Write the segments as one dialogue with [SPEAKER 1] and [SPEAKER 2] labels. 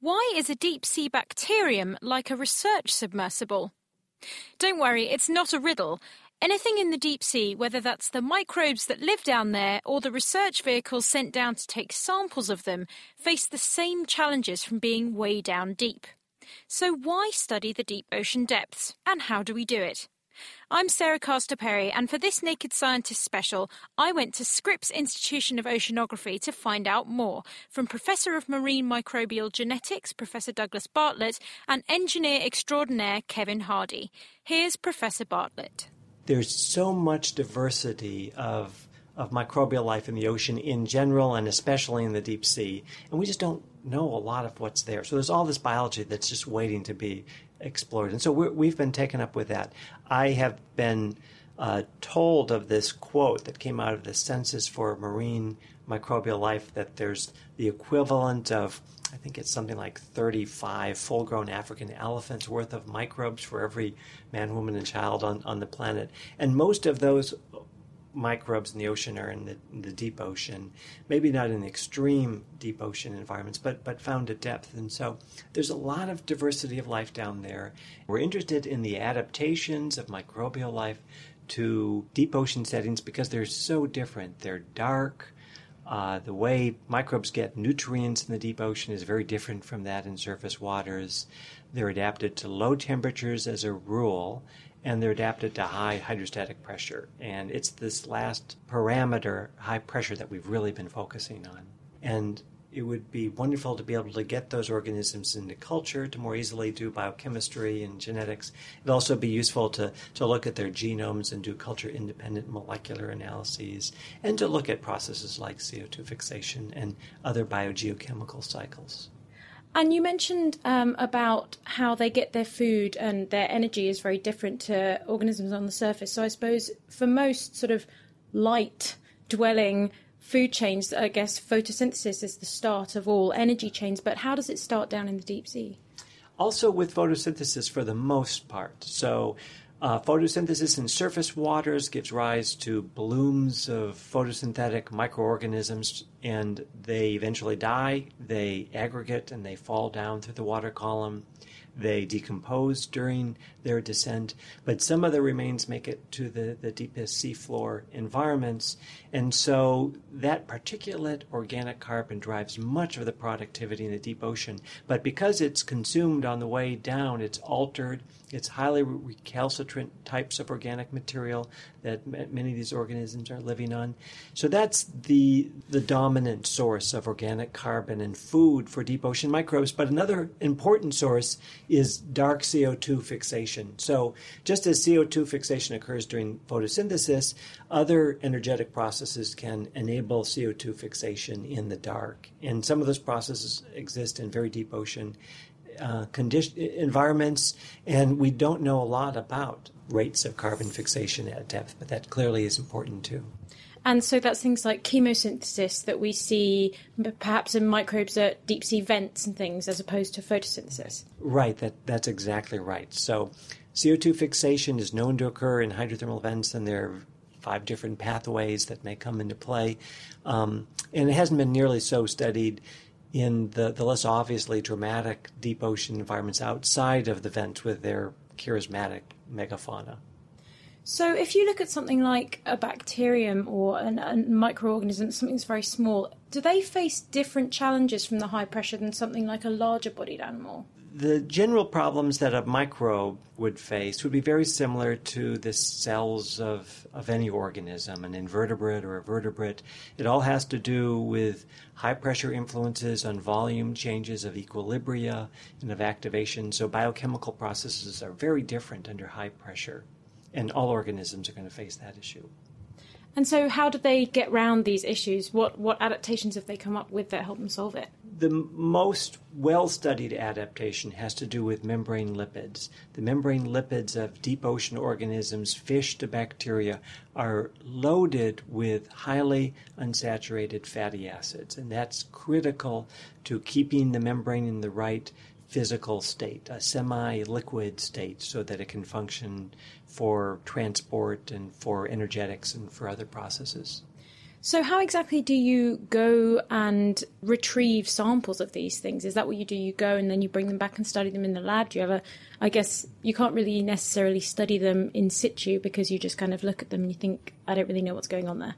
[SPEAKER 1] Why is a deep sea bacterium like a research submersible? Don't worry, it's not a riddle. Anything in the deep sea, whether that's the microbes that live down there or the research vehicles sent down to take samples of them, face the same challenges from being way down deep. So, why study the deep ocean depths, and how do we do it? I'm Sarah Castor Perry, and for this Naked Scientist special, I went to Scripps Institution of Oceanography to find out more from Professor of Marine Microbial Genetics, Professor Douglas Bartlett, and engineer extraordinaire Kevin Hardy. Here's Professor Bartlett.
[SPEAKER 2] There's so much diversity of of microbial life in the ocean in general and especially in the deep sea. And we just don't know a lot of what's there. So there's all this biology that's just waiting to be explored. And so we have been taken up with that. I have been uh, told of this quote that came out of the Census for Marine Microbial Life that there's the equivalent of, I think it's something like 35 full grown African elephants worth of microbes for every man, woman, and child on, on the planet. And most of those microbes in the ocean are in the, in the, deep ocean, maybe not in extreme deep ocean environments, but, but found at depth. And so there's a lot of diversity of life down there. We're interested in the adaptations of microbial life to deep ocean settings because they're so different. They're dark. Uh, the way microbes get nutrients in the deep ocean is very different from that in surface waters. They're adapted to low temperatures as a rule, and they're adapted to high hydrostatic pressure. And it's this last parameter, high pressure, that we've really been focusing on. And it would be wonderful to be able to get those organisms into culture to more easily do biochemistry and genetics. It'd also be useful to, to look at their genomes and do culture independent molecular analyses and to look at processes like CO2 fixation and other biogeochemical cycles.
[SPEAKER 1] And you mentioned um, about how they get their food and their energy is very different to organisms on the surface. So I suppose for most sort of light dwelling food chains, I guess photosynthesis is the start of all energy chains. But how does it start down in the deep sea?
[SPEAKER 2] Also, with photosynthesis for the most part. So uh, photosynthesis in surface waters gives rise to blooms of photosynthetic microorganisms, and they eventually die. They aggregate and they fall down through the water column. They decompose during their descent, but some of the remains make it to the, the deepest seafloor environments. And so that particulate organic carbon drives much of the productivity in the deep ocean. But because it's consumed on the way down, it's altered. It's highly recalcitrant types of organic material that many of these organisms are living on. So that's the, the dominant source of organic carbon and food for deep ocean microbes. But another important source is dark CO2 fixation. So, just as CO2 fixation occurs during photosynthesis, other energetic processes can enable CO2 fixation in the dark. And some of those processes exist in very deep ocean uh, condition, environments, and we don't know a lot about rates of carbon fixation at depth, but that clearly is important too.
[SPEAKER 1] And so that's things like chemosynthesis that we see perhaps in microbes at deep sea vents and things as opposed to photosynthesis.
[SPEAKER 2] Right, that, that's exactly right. So CO2 fixation is known to occur in hydrothermal vents, and there are five different pathways that may come into play. Um, and it hasn't been nearly so studied in the, the less obviously dramatic deep ocean environments outside of the vent with their charismatic megafauna.
[SPEAKER 1] So, if you look at something like a bacterium or an, a microorganism, something that's very small, do they face different challenges from the high pressure than something like a larger bodied animal?
[SPEAKER 2] The general problems that a microbe would face would be very similar to the cells of, of any organism, an invertebrate or a vertebrate. It all has to do with high pressure influences on volume changes of equilibria and of activation. So, biochemical processes are very different under high pressure and all organisms are going to face that issue.
[SPEAKER 1] And so, how do they get around these issues? What what adaptations have they come up with that help them solve it?
[SPEAKER 2] The most well studied adaptation has to do with membrane lipids. The membrane lipids of deep ocean organisms, fish to bacteria, are loaded with highly unsaturated fatty acids, and that's critical to keeping the membrane in the right physical state, a semi liquid state, so that it can function for transport and for energetics and for other processes.
[SPEAKER 1] So, how exactly do you go and retrieve samples of these things? Is that what you do? You go and then you bring them back and study them in the lab? Do you a, I guess you can't really necessarily study them in situ because you just kind of look at them and you think, I don't really know what's going on there.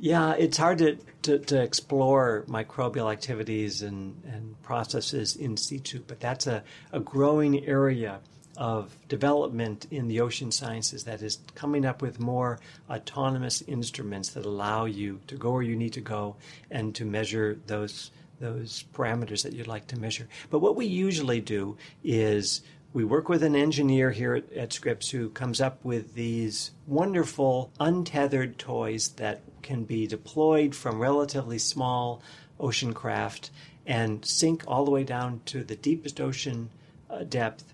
[SPEAKER 2] Yeah, it's hard to, to, to, explore microbial activities and, and processes in situ, but that's a, a growing area of development in the ocean sciences that is coming up with more autonomous instruments that allow you to go where you need to go and to measure those those parameters that you'd like to measure. But what we usually do is we work with an engineer here at, at Scripps who comes up with these wonderful untethered toys that can be deployed from relatively small ocean craft and sink all the way down to the deepest ocean uh, depth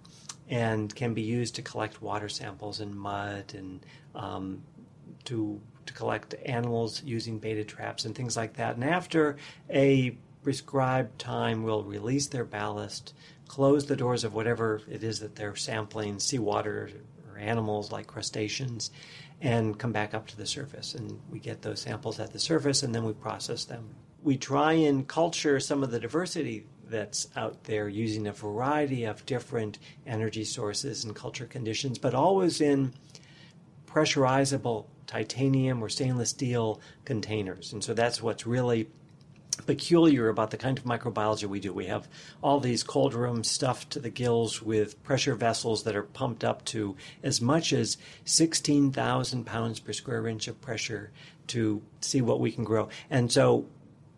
[SPEAKER 2] and can be used to collect water samples and mud and um, to to collect animals using betta traps and things like that. And after a prescribed time, we'll release their ballast close the doors of whatever it is that they're sampling, seawater or animals like crustaceans, and come back up to the surface. And we get those samples at the surface and then we process them. We try and culture some of the diversity that's out there using a variety of different energy sources and culture conditions, but always in pressurizable titanium or stainless steel containers. And so that's what's really peculiar about the kind of microbiology we do. We have all these cold rooms stuffed to the gills with pressure vessels that are pumped up to as much as 16,000 pounds per square inch of pressure to see what we can grow. And so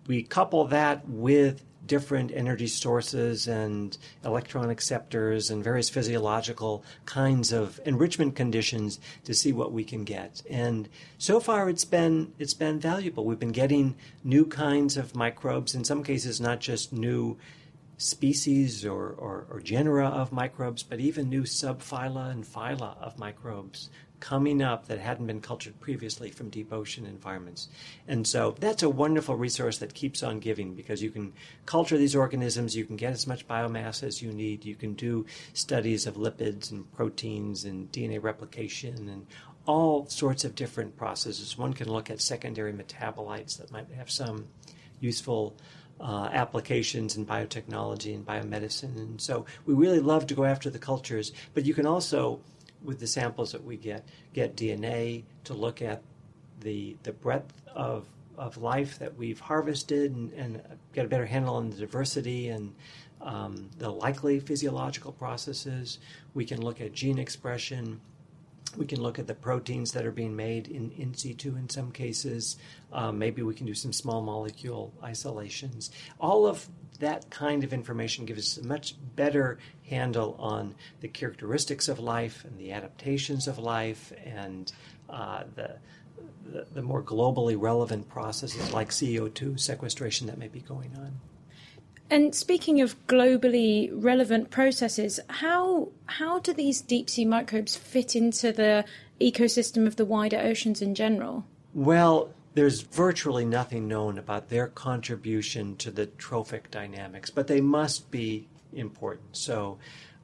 [SPEAKER 2] we couple that with different energy sources and electron acceptors and various physiological kinds of enrichment conditions to see what we can get. And so far it's been it's been valuable. We've been getting new kinds of microbes, in some cases not just new species or, or, or genera of microbes, but even new subphyla and phyla of microbes coming up that hadn't been cultured previously from deep ocean environments. And so that's a wonderful resource that keeps on giving because you can culture these organisms, you can get as much biomass as you need, you can do studies of lipids and proteins and DNA replication and all sorts of different processes. One can look at secondary metabolites that might have some useful uh, applications in biotechnology and biomedicine. And so we really love to go after the cultures, but you can also with the samples that we get, get DNA to look at the the breadth of of life that we've harvested and, and get a better handle on the diversity and um, the likely physiological processes. We can look at gene expression. We can look at the proteins that are being made in, in situ in some cases. Um, maybe we can do some small molecule isolations. All of that kind of information gives us a much better handle on the characteristics of life and the adaptations of life and uh, the, the, the more globally relevant processes like CO2 sequestration that may be going on.
[SPEAKER 1] And speaking of globally relevant processes, how how do these deep sea microbes fit into the ecosystem of the wider oceans in general?
[SPEAKER 2] Well, there's virtually nothing known about their contribution to the trophic dynamics, but they must be important. So,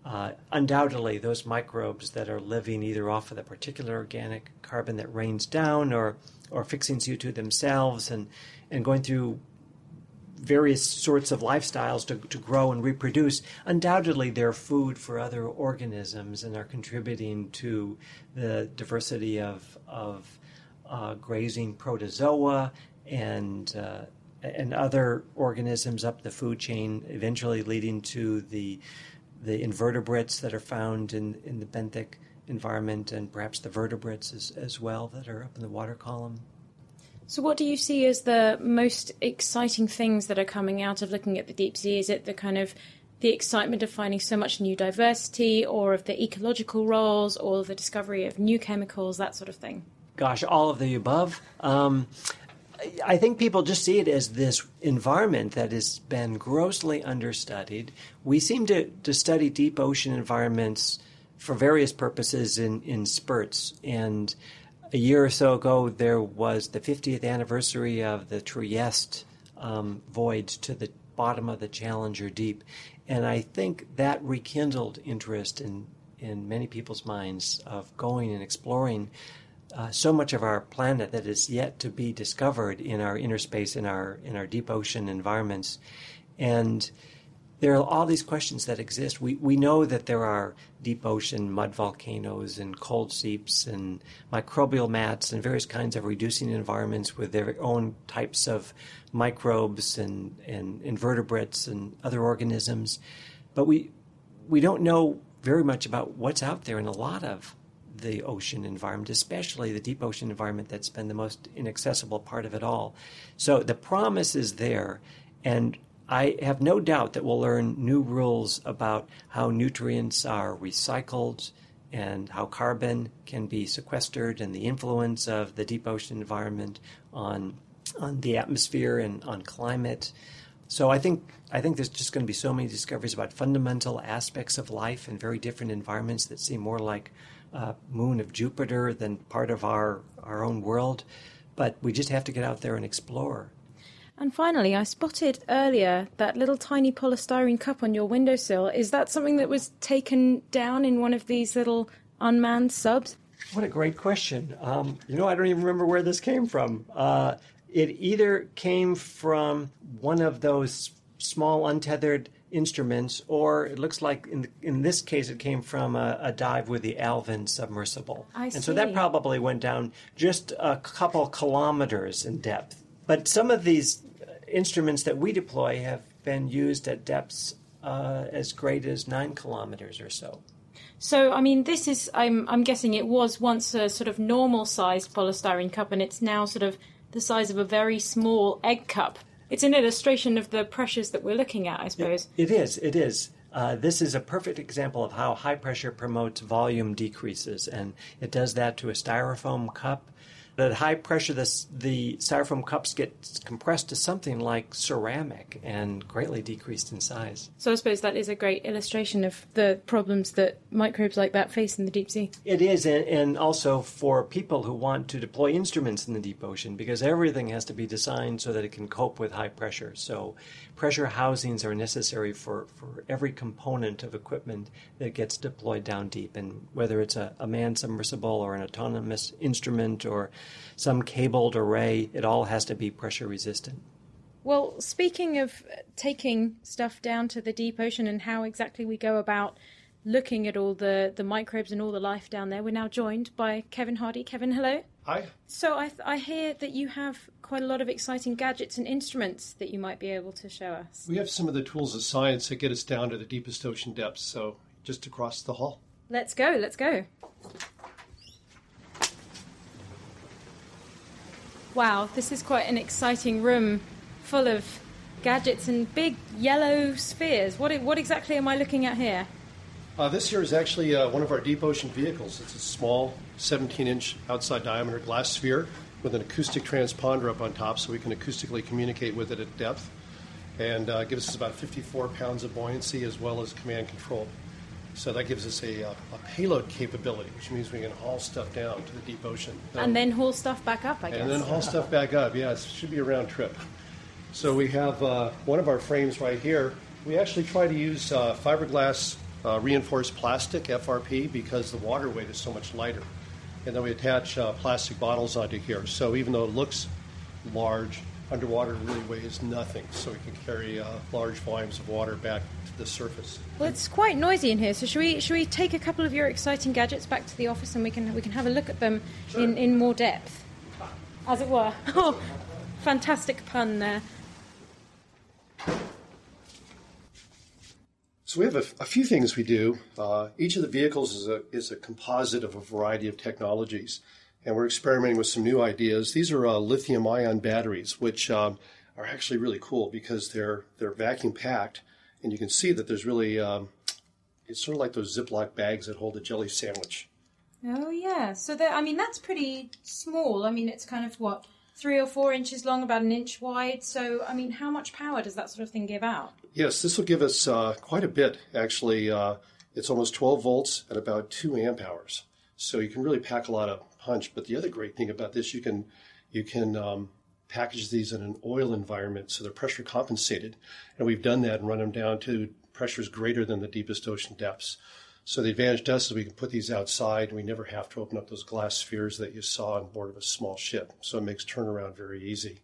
[SPEAKER 2] uh, undoubtedly, those microbes that are living either off of the particulate organic carbon that rains down or, or fixing CO2 themselves and, and going through various sorts of lifestyles to, to grow and reproduce, undoubtedly they're food for other organisms and are contributing to the diversity of, of uh, grazing protozoa and uh, and other organisms up the food chain, eventually leading to the the invertebrates that are found in in the benthic environment, and perhaps the vertebrates as, as well that are up in the water column.
[SPEAKER 1] So, what do you see as the most exciting things that are coming out of looking at the deep sea? Is it the kind of the excitement of finding so much new diversity, or of the ecological roles, or the discovery of new chemicals, that sort of thing?
[SPEAKER 2] Gosh, all of the above. Um, I think people just see it as this environment that has been grossly understudied. We seem to, to study deep ocean environments for various purposes in, in spurts. And a year or so ago, there was the 50th anniversary of the Trieste um, voyage to the bottom of the Challenger Deep. And I think that rekindled interest in, in many people's minds of going and exploring uh, so much of our planet that is yet to be discovered in our inner space, in our in our deep ocean environments, and there are all these questions that exist. We we know that there are deep ocean mud volcanoes and cold seeps and microbial mats and various kinds of reducing environments with their own types of microbes and, and invertebrates and other organisms, but we we don't know very much about what's out there in a lot of the ocean environment, especially the deep ocean environment that's been the most inaccessible part of it all. So the promise is there, and I have no doubt that we'll learn new rules about how nutrients are recycled and how carbon can be sequestered and the influence of the deep ocean environment on on the atmosphere and on climate. So I think I think there's just going to be so many discoveries about fundamental aspects of life in very different environments that seem more like uh, moon of Jupiter than part of our, our own world. But we just have to get out there and explore.
[SPEAKER 1] And finally, I spotted earlier that little tiny polystyrene cup on your windowsill. Is that something that was taken down in one of these little unmanned subs?
[SPEAKER 2] What a great question. Um, you know, I don't even remember where this came from. Uh, it either came from one of those small untethered instruments, or it looks like in, the, in this case it came from a, a dive with the Alvin submersible.
[SPEAKER 1] I
[SPEAKER 2] and
[SPEAKER 1] see.
[SPEAKER 2] so that probably went down just a couple kilometers in depth. But some of these instruments that we deploy have been used at depths uh, as great as nine kilometers or so.
[SPEAKER 1] So, I mean, this is, I'm, I'm guessing it was once a sort of normal sized polystyrene cup, and it's now sort of the size of a very small egg cup it's an illustration of the pressures that we're looking at, I suppose.
[SPEAKER 2] it, it is. It is. Uh, this is a perfect example of how high pressure promotes volume decreases, and it does that to a styrofoam cup at high pressure, this, the styrofoam cups get compressed to something like ceramic and greatly decreased in size.
[SPEAKER 1] So I suppose that is a great illustration of the problems that microbes like that face in the deep sea.
[SPEAKER 2] It is, and, and also for people who want to deploy instruments in the deep ocean, because everything has to be designed so that it can cope with high pressure. So pressure housings are necessary for, for every component of equipment that gets deployed down deep, and whether it's a, a manned submersible or an autonomous instrument or some cabled array. It all has to be pressure resistant.
[SPEAKER 1] Well, speaking of taking stuff down to the deep ocean and how exactly we go about looking at all the, the microbes and all the life down there, we're now joined by Kevin Hardy. Kevin, hello.
[SPEAKER 3] Hi.
[SPEAKER 1] So I, I hear that you have quite a lot of exciting gadgets and instruments that you might be able to show us.
[SPEAKER 3] We have some of the tools of science that get us down to the deepest ocean depths, so just across the hall.
[SPEAKER 1] Let's go, let's go. Wow, this is quite an exciting room full of gadgets and big yellow spheres. What, what exactly am I looking at here?
[SPEAKER 3] Uh, this here is actually uh, one of our deep ocean vehicles. It's a small 17 inch outside diameter glass sphere with an acoustic transponder up on top so we can acoustically communicate with it at depth and uh, gives us about 54 pounds of buoyancy as well as command control. So that gives us a, uh, a, payload capability, which means we can haul stuff down to the deep ocean.
[SPEAKER 1] and then haul stuff back up, I guess.
[SPEAKER 3] And then haul stuff back up. Yeah, it should be a round trip. So we have uh, one of our frames right here. We actually try to use uh, fiberglass uh, reinforced plastic, FRP, because the water weight is so much lighter. And then we attach uh, plastic bottles onto here. So even though it looks large, underwater really weighs nothing. So we can carry uh, large volumes of water back to the surface.
[SPEAKER 1] Well, it's quite noisy in here. So should we should we take a couple of your exciting gadgets back to the office and we can we can have a look at them
[SPEAKER 3] sure.
[SPEAKER 1] in, in more depth, as it were. Oh, fantastic pun there.
[SPEAKER 3] So we have a, a few things we do. Uh, each of the vehicles is a, is a composite of a variety of technologies, and we're experimenting with some new ideas. These are uh, lithium-ion batteries, which um, are actually really cool because they're they're vacuum packed, and you can see that there's really um, it's sort of like those Ziploc bags that hold a jelly sandwich.
[SPEAKER 1] Oh yeah. So that I mean that's pretty small. I mean it's kind of what three or four inches long, about an inch wide. So I mean, how much power does that sort of thing give out?
[SPEAKER 3] Yes, this will give us uh, quite a bit. Actually, uh, it's almost 12 volts at about two amp hours. So you can really pack a lot of punch. But the other great thing about this, you can you can um, package these in an oil environment so they're pressure compensated, and we've done that and run them down to pressures greater than the deepest ocean depths. So the advantage to us is we can put these outside and we never have to open up those glass spheres that you saw on board of a small ship. So it makes turnaround very easy.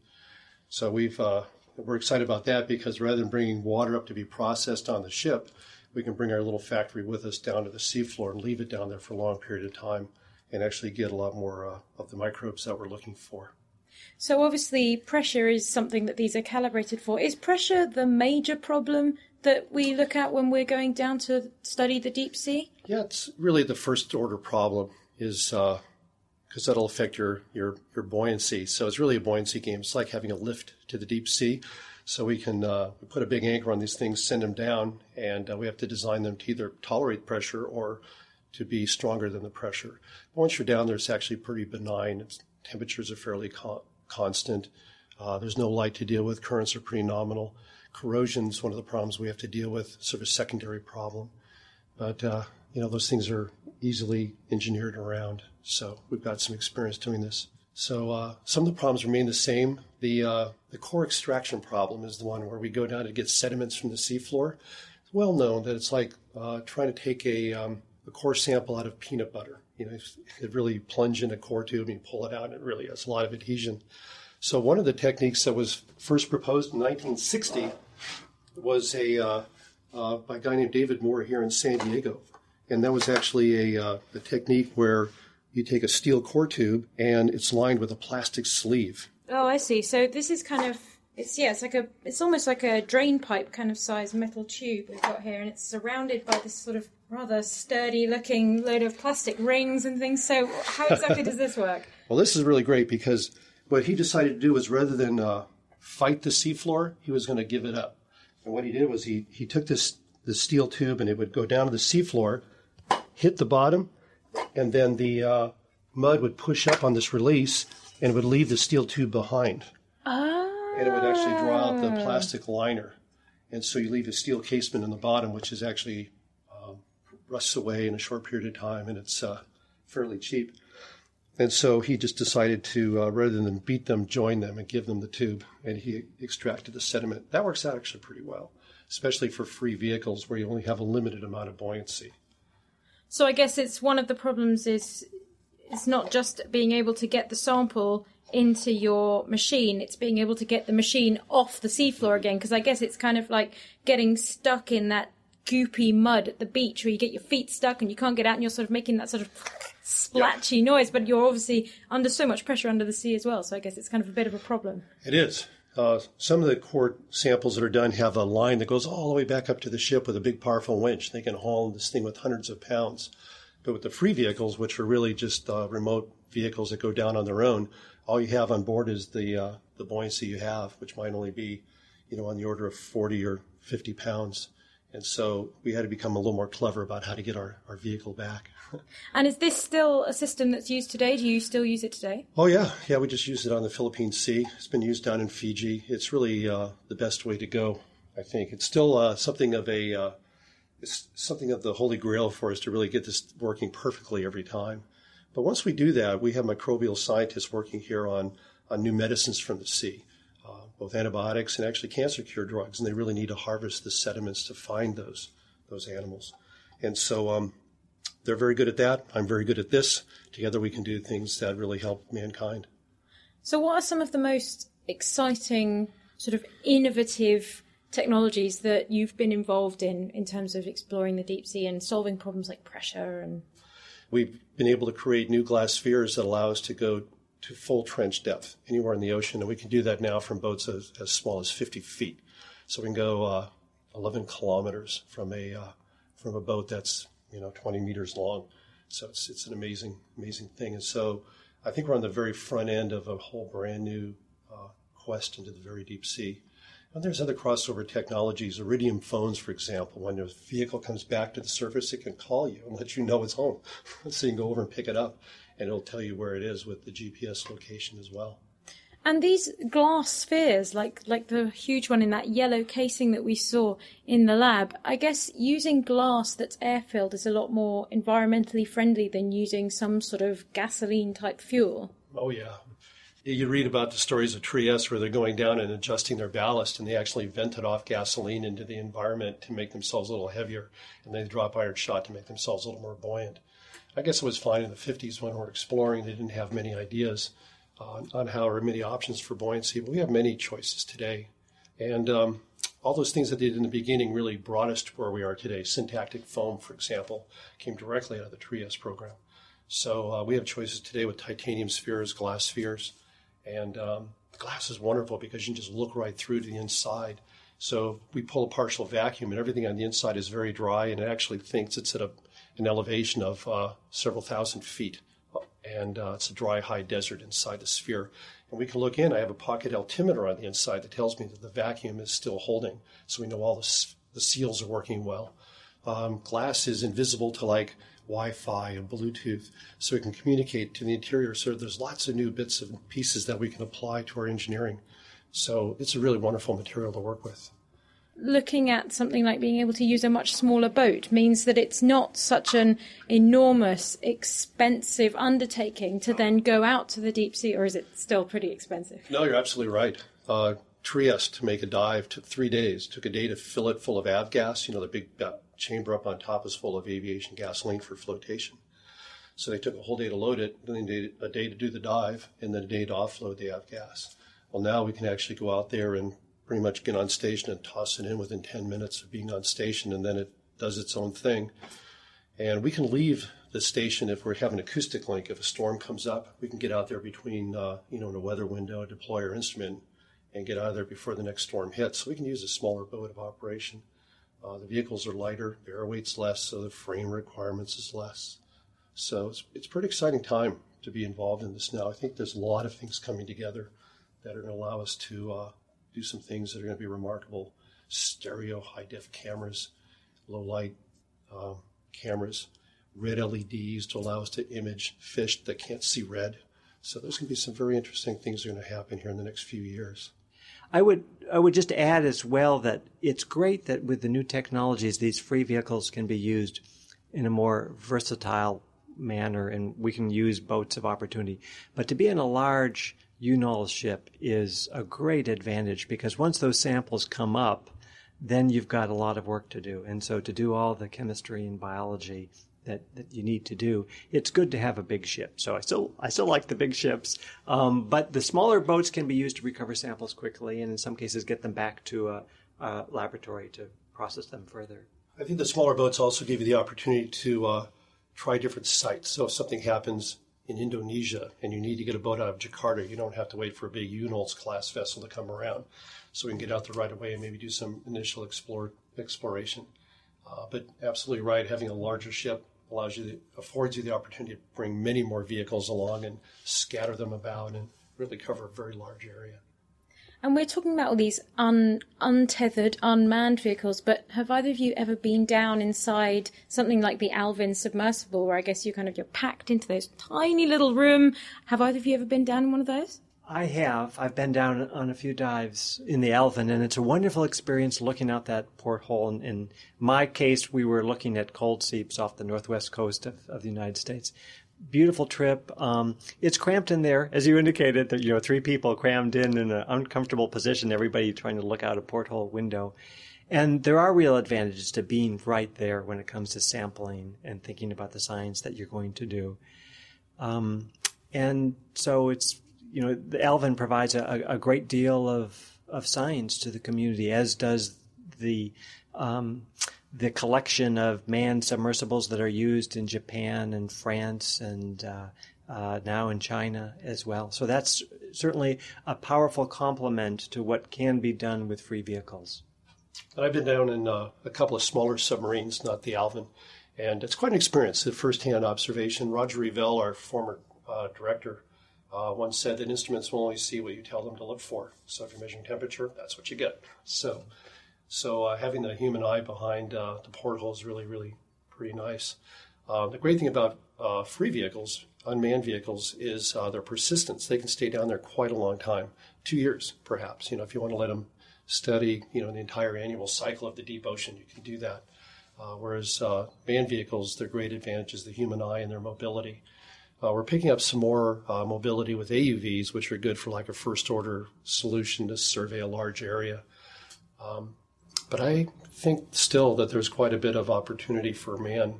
[SPEAKER 3] So we've uh, we're excited about that because rather than bringing water up to be processed on the ship, we can bring our little factory with us down to the seafloor and leave it down there for a long period of time and actually get a lot more uh, of the microbes that we're looking for.
[SPEAKER 1] So obviously pressure is something that these are calibrated for. Is pressure the major problem that we look at when we're going down to study the deep sea?
[SPEAKER 3] Yeah, it's really the first order problem is because uh, that'll affect your, your your buoyancy. So it's really a buoyancy game. It's like having a lift to the deep sea. So we can uh, we put a big anchor on these things, send them down, and uh, we have to design them to either tolerate pressure or to be stronger than the pressure. But once you're down there, it's actually pretty benign. It's, temperatures are fairly con- constant. Uh, there's no light to deal with. Currents are pretty nominal corrosion is one of the problems we have to deal with, sort of a secondary problem. But, uh, you know, those things are easily engineered around. So we've got some experience doing this. So uh, some of the problems remain the same. The, uh, the core extraction problem is the one where we go down to get sediments from the seafloor. It's well known that it's like uh, trying to take a, um, a core sample out of peanut butter. You know, it really plunge in a core tube and you pull it out, and it really has a lot of adhesion. So one of the techniques that was first proposed in 1960 was a uh, uh, by a guy named David Moore here in San Diego, and that was actually a, uh, a technique where you take a steel core tube and it's lined with a plastic sleeve.
[SPEAKER 1] Oh, I see. So this is kind of it's yeah, it's like a it's almost like a drain pipe kind of size metal tube we've got here, and it's surrounded by this sort of rather sturdy looking load of plastic rings and things. So how exactly does this work?
[SPEAKER 3] Well, this is really great because what he decided to do was rather than uh, fight the seafloor, he was going to give it up. And what he did was he, he took this, this steel tube and it would go down to the seafloor, hit the bottom, and then the uh, mud would push up on this release and would leave the steel tube behind.
[SPEAKER 1] Ah.
[SPEAKER 3] And it would actually draw out the plastic liner. And so you leave a steel casement in the bottom, which is actually rusts away in a short period of time, and it's uh, fairly cheap. And so he just decided to, uh, rather than beat them, join them and give them the tube, and he extracted the sediment. That works out actually pretty well, especially for free vehicles where you only have a limited amount of buoyancy.
[SPEAKER 1] So I guess it's one of the problems is it's not just being able to get the sample into your machine, it's being able to get the machine off the seafloor again, because I guess it's kind of like getting stuck in that goopy mud at the beach where you get your feet stuck and you can't get out and you're sort of making that sort of splatchy noise, but you're obviously under so much pressure under the sea as well. So I guess it's kind of a bit of a problem.
[SPEAKER 3] It is. Uh, some of the core samples that are done have a line that goes all the way back up to the ship with a big, powerful winch. They can haul this thing with hundreds of pounds. But with the free vehicles, which are really just uh, remote vehicles that go down on their own, all you have on board is the uh, the buoyancy you have, which might only be, you know, on the order of 40 or 50 pounds. And so we had to become a little more clever about how to get our, our vehicle back.
[SPEAKER 1] and is this still a system that's used today? Do you still use it today?
[SPEAKER 3] Oh, yeah. Yeah, we just use it on the Philippine Sea. It's been used down in Fiji. It's really uh, the best way to go, I think. It's still uh, something of a. Uh, it's something of the holy grail for us to really get this working perfectly every time. But once we do that, we have microbial scientists working here on, on new medicines from the sea both antibiotics and actually cancer cure drugs, and they really need to harvest the sediments to find those those animals. And so um, they're very good at that. I'm very good at this. Together, we can do things that really help mankind.
[SPEAKER 1] So, what are some of the most exciting, sort of innovative technologies that you've been involved in in terms of exploring the deep sea and solving problems like pressure and?
[SPEAKER 3] We've been able to create new glass spheres that allow us to go to full trench depth anywhere in the ocean, and we can do that now from boats as, as small as 50 feet. So we can go uh, 11 kilometers from a uh, from a boat that's you know 20 meters long. So it's it's an amazing amazing thing. And so I think we're on the very front end of a whole brand new uh, quest into the very deep sea. And there's other crossover technologies, iridium phones, for example. When a vehicle comes back to the surface, it can call you and let you know it's home. so you can go over and pick it up, and it'll tell you where it is with the GPS location as well.
[SPEAKER 1] And these glass spheres, like like the huge one in that yellow casing that we saw in the lab, I guess using glass that's air filled is a lot more environmentally friendly than using some sort of gasoline type fuel.
[SPEAKER 3] Oh yeah. You read about the stories of Trieste where they're going down and adjusting their ballast, and they actually vented off gasoline into the environment to make themselves a little heavier, and they drop iron shot to make themselves a little more buoyant. I guess it was fine in the 50s when we we're exploring. They didn't have many ideas on, how or many options for buoyancy, but we have many choices today. And um, all those things that they did in the beginning really brought us to where we are today. Syntactic foam, for example, came directly out of the Trieste program. So uh, we have choices today with titanium spheres, glass spheres, and um, glass is wonderful because you can just look right through to the inside. So we pull a partial vacuum, and everything on the inside is very dry, and it actually thinks it's at a, an elevation of uh, several thousand feet and uh, it's a dry, high desert inside the sphere. And we can look in. I have a pocket altimeter on the inside that tells me that the vacuum is still holding, so we know all the, the seals are working well. Um, glass is invisible to like Wi-Fi and Bluetooth, so we can communicate to the interior. So there's lots of new bits and pieces that we can apply to our engineering. So it's a really wonderful material to work with
[SPEAKER 1] looking at something like being able to use a much smaller boat means that it's not such an enormous, expensive undertaking to then go out to the deep sea, or is it still pretty expensive?
[SPEAKER 3] No, you're absolutely right. Uh, Trieste to make a dive took three days. Took a day to fill it full of avgas. You know, the big uh, chamber up on top is full of aviation gasoline for flotation. So they took a whole day to load it, then they a day to do the dive, and then a day to offload the avgas. Well, now we can actually go out there and pretty much get on station and toss it in within 10 minutes of being on station, and then it does its own thing. And we can leave the station if we're having acoustic link. If a storm comes up, we can get out there between, uh, you know, in a weather window, deploy our instrument, and get out of there before the next storm hits. So we can use a smaller boat of operation. Uh, the vehicles are lighter, the air weight's less, so the frame requirements is less. So it's, it's pretty exciting time to be involved in this now. I think there's a lot of things coming together that are going to allow us to uh, do some things that are going to be remarkable stereo high def cameras, low light um, cameras, red LEDs to allow us to image fish that can't see red. So there's going to be some very interesting things that are going to happen here in the next few years.
[SPEAKER 2] I would I would just add as well that it's great that with the new technologies, these free vehicles can be used in a more versatile manner, and we can use boats of opportunity. But to be in a large UNOLS ship is a great advantage because once those samples come up, then you've got a lot of work to do. And so to do all the chemistry and biology that, that you need to do, it's good to have a big ship. So I still I still like the big ships, um, but the smaller boats can be used to recover samples quickly, and in some cases get them back to a, a laboratory to process them further.
[SPEAKER 3] I think the smaller boats also give you the opportunity to uh, try different sites. So if something happens in Indonesia and you need to get a boat out of Jakarta, you don't have to wait for a big UNOLS class vessel to come around. So we can get out there right away and maybe do some initial explore, exploration. Uh, but absolutely right, having a larger ship allows you, affords you the opportunity to bring many more vehicles along and scatter them about and really cover a very large area.
[SPEAKER 1] And we're talking about all these un, untethered, unmanned vehicles, but have either of you ever been down inside something like the Alvin submersible, where I guess you kind of you're packed into this tiny little room? Have either of you ever been down in one of those?
[SPEAKER 2] I have. I've been down on a few dives in the Alvin, and it's a wonderful experience looking out that porthole. In, in my case, we were looking at cold seeps off the northwest coast of, of the United States beautiful trip. Um, it's cramped in there, as you indicated. That you know, three people crammed in in an uncomfortable position. Everybody trying to look out a porthole window, and there are real advantages to being right there when it comes to sampling and thinking about the science that you're going to do. Um, and so it's you know, the Alvin provides a, a great deal of of science to the community, as does the um, the collection of manned submersibles that are used in Japan and France and uh, uh, now in China as well. So that's certainly a powerful complement to what can be done with free vehicles.
[SPEAKER 3] I've been down in uh, a couple of smaller submarines, not the Alvin, and it's quite an experience, a first-hand observation. Roger Revelle, our former uh, director, uh, once said that instruments will only see what you tell them to look for. So if you're measuring temperature, that's what you get. So, so uh, having the human eye behind uh, the porthole is really, really pretty nice. Uh, the great thing about uh, free vehicles, unmanned vehicles, is uh, their persistence. They can stay down there quite a long time, two years perhaps. You know, if you want to let them study, you know, the entire annual cycle of the deep ocean, you can do that. whereas manned vehicles, their great advantage is the human eye and their mobility. Uh, we're picking up some more uh, mobility with AUVs, which are good for like a first order solution to survey a large area. Um, but I think still that there's quite a bit of opportunity for man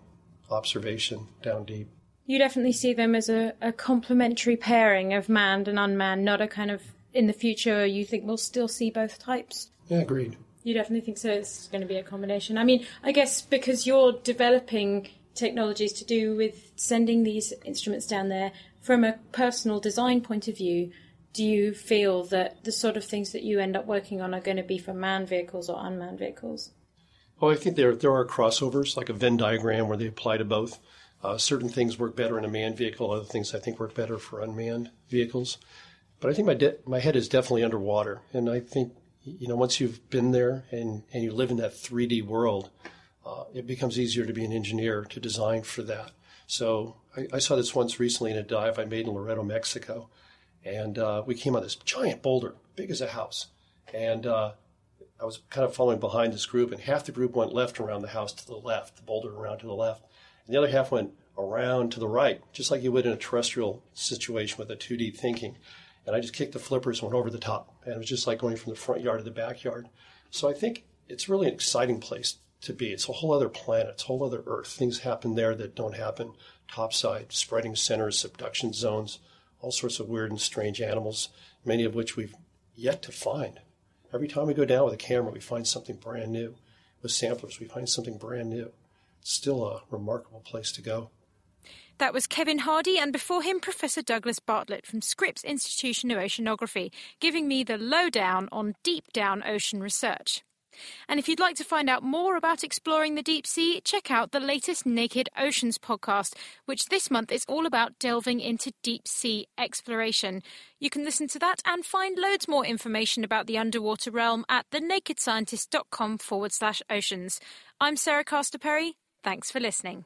[SPEAKER 3] observation down deep.
[SPEAKER 1] You definitely see them as a, a complementary pairing of manned and unmanned, not a kind of in the future you think we'll still see both types.
[SPEAKER 3] Yeah, agreed.
[SPEAKER 1] You definitely think so. It's going to be a combination. I mean, I guess because you're developing technologies to do with sending these instruments down there from a personal design point of view do you feel that the sort of things that you end up working on are going to be for manned vehicles or unmanned vehicles?
[SPEAKER 3] Well i think there, there are crossovers like a venn diagram where they apply to both. Uh, certain things work better in a manned vehicle other things i think work better for unmanned vehicles. But i think my, de- my head is definitely underwater and i think you know once you've been there and, and you live in that 3d world uh, it becomes easier to be an engineer to design for that. So I, I, saw this once recently in a dive I made in Loreto, Mexico, and uh, we came on this giant boulder, big as a house, and uh, I was kind of following behind this group, and half the group went left around the house to the left, the boulder around to the left, and the other half went around to the right, just like you would in a terrestrial situation with a 2D thinking. And I just kicked the flippers and went over the top, and it was just like going from the front yard to the backyard. So I think it's really an exciting place to be. It's a whole other planet. It's a whole other Earth. Things happen there that don't happen topside, spreading centers, subduction zones, all sorts of weird and strange animals, many of which we've yet to find. Every time we go down with a camera, we find something brand new. With samplers, we find something brand new. It's still a remarkable place to go.
[SPEAKER 1] That was Kevin Hardy, and before him, Professor Douglas Bartlett from Scripps Institution of Oceanography, giving me the lowdown on deep down ocean research. And if you'd like to find out more about exploring the deep sea, check out the latest Naked Oceans podcast, which this month is all about delving into deep sea exploration. You can listen to that and find loads more information about the underwater realm at thenakedscientist.com forward slash oceans. I'm Sarah Castor Perry. Thanks for listening.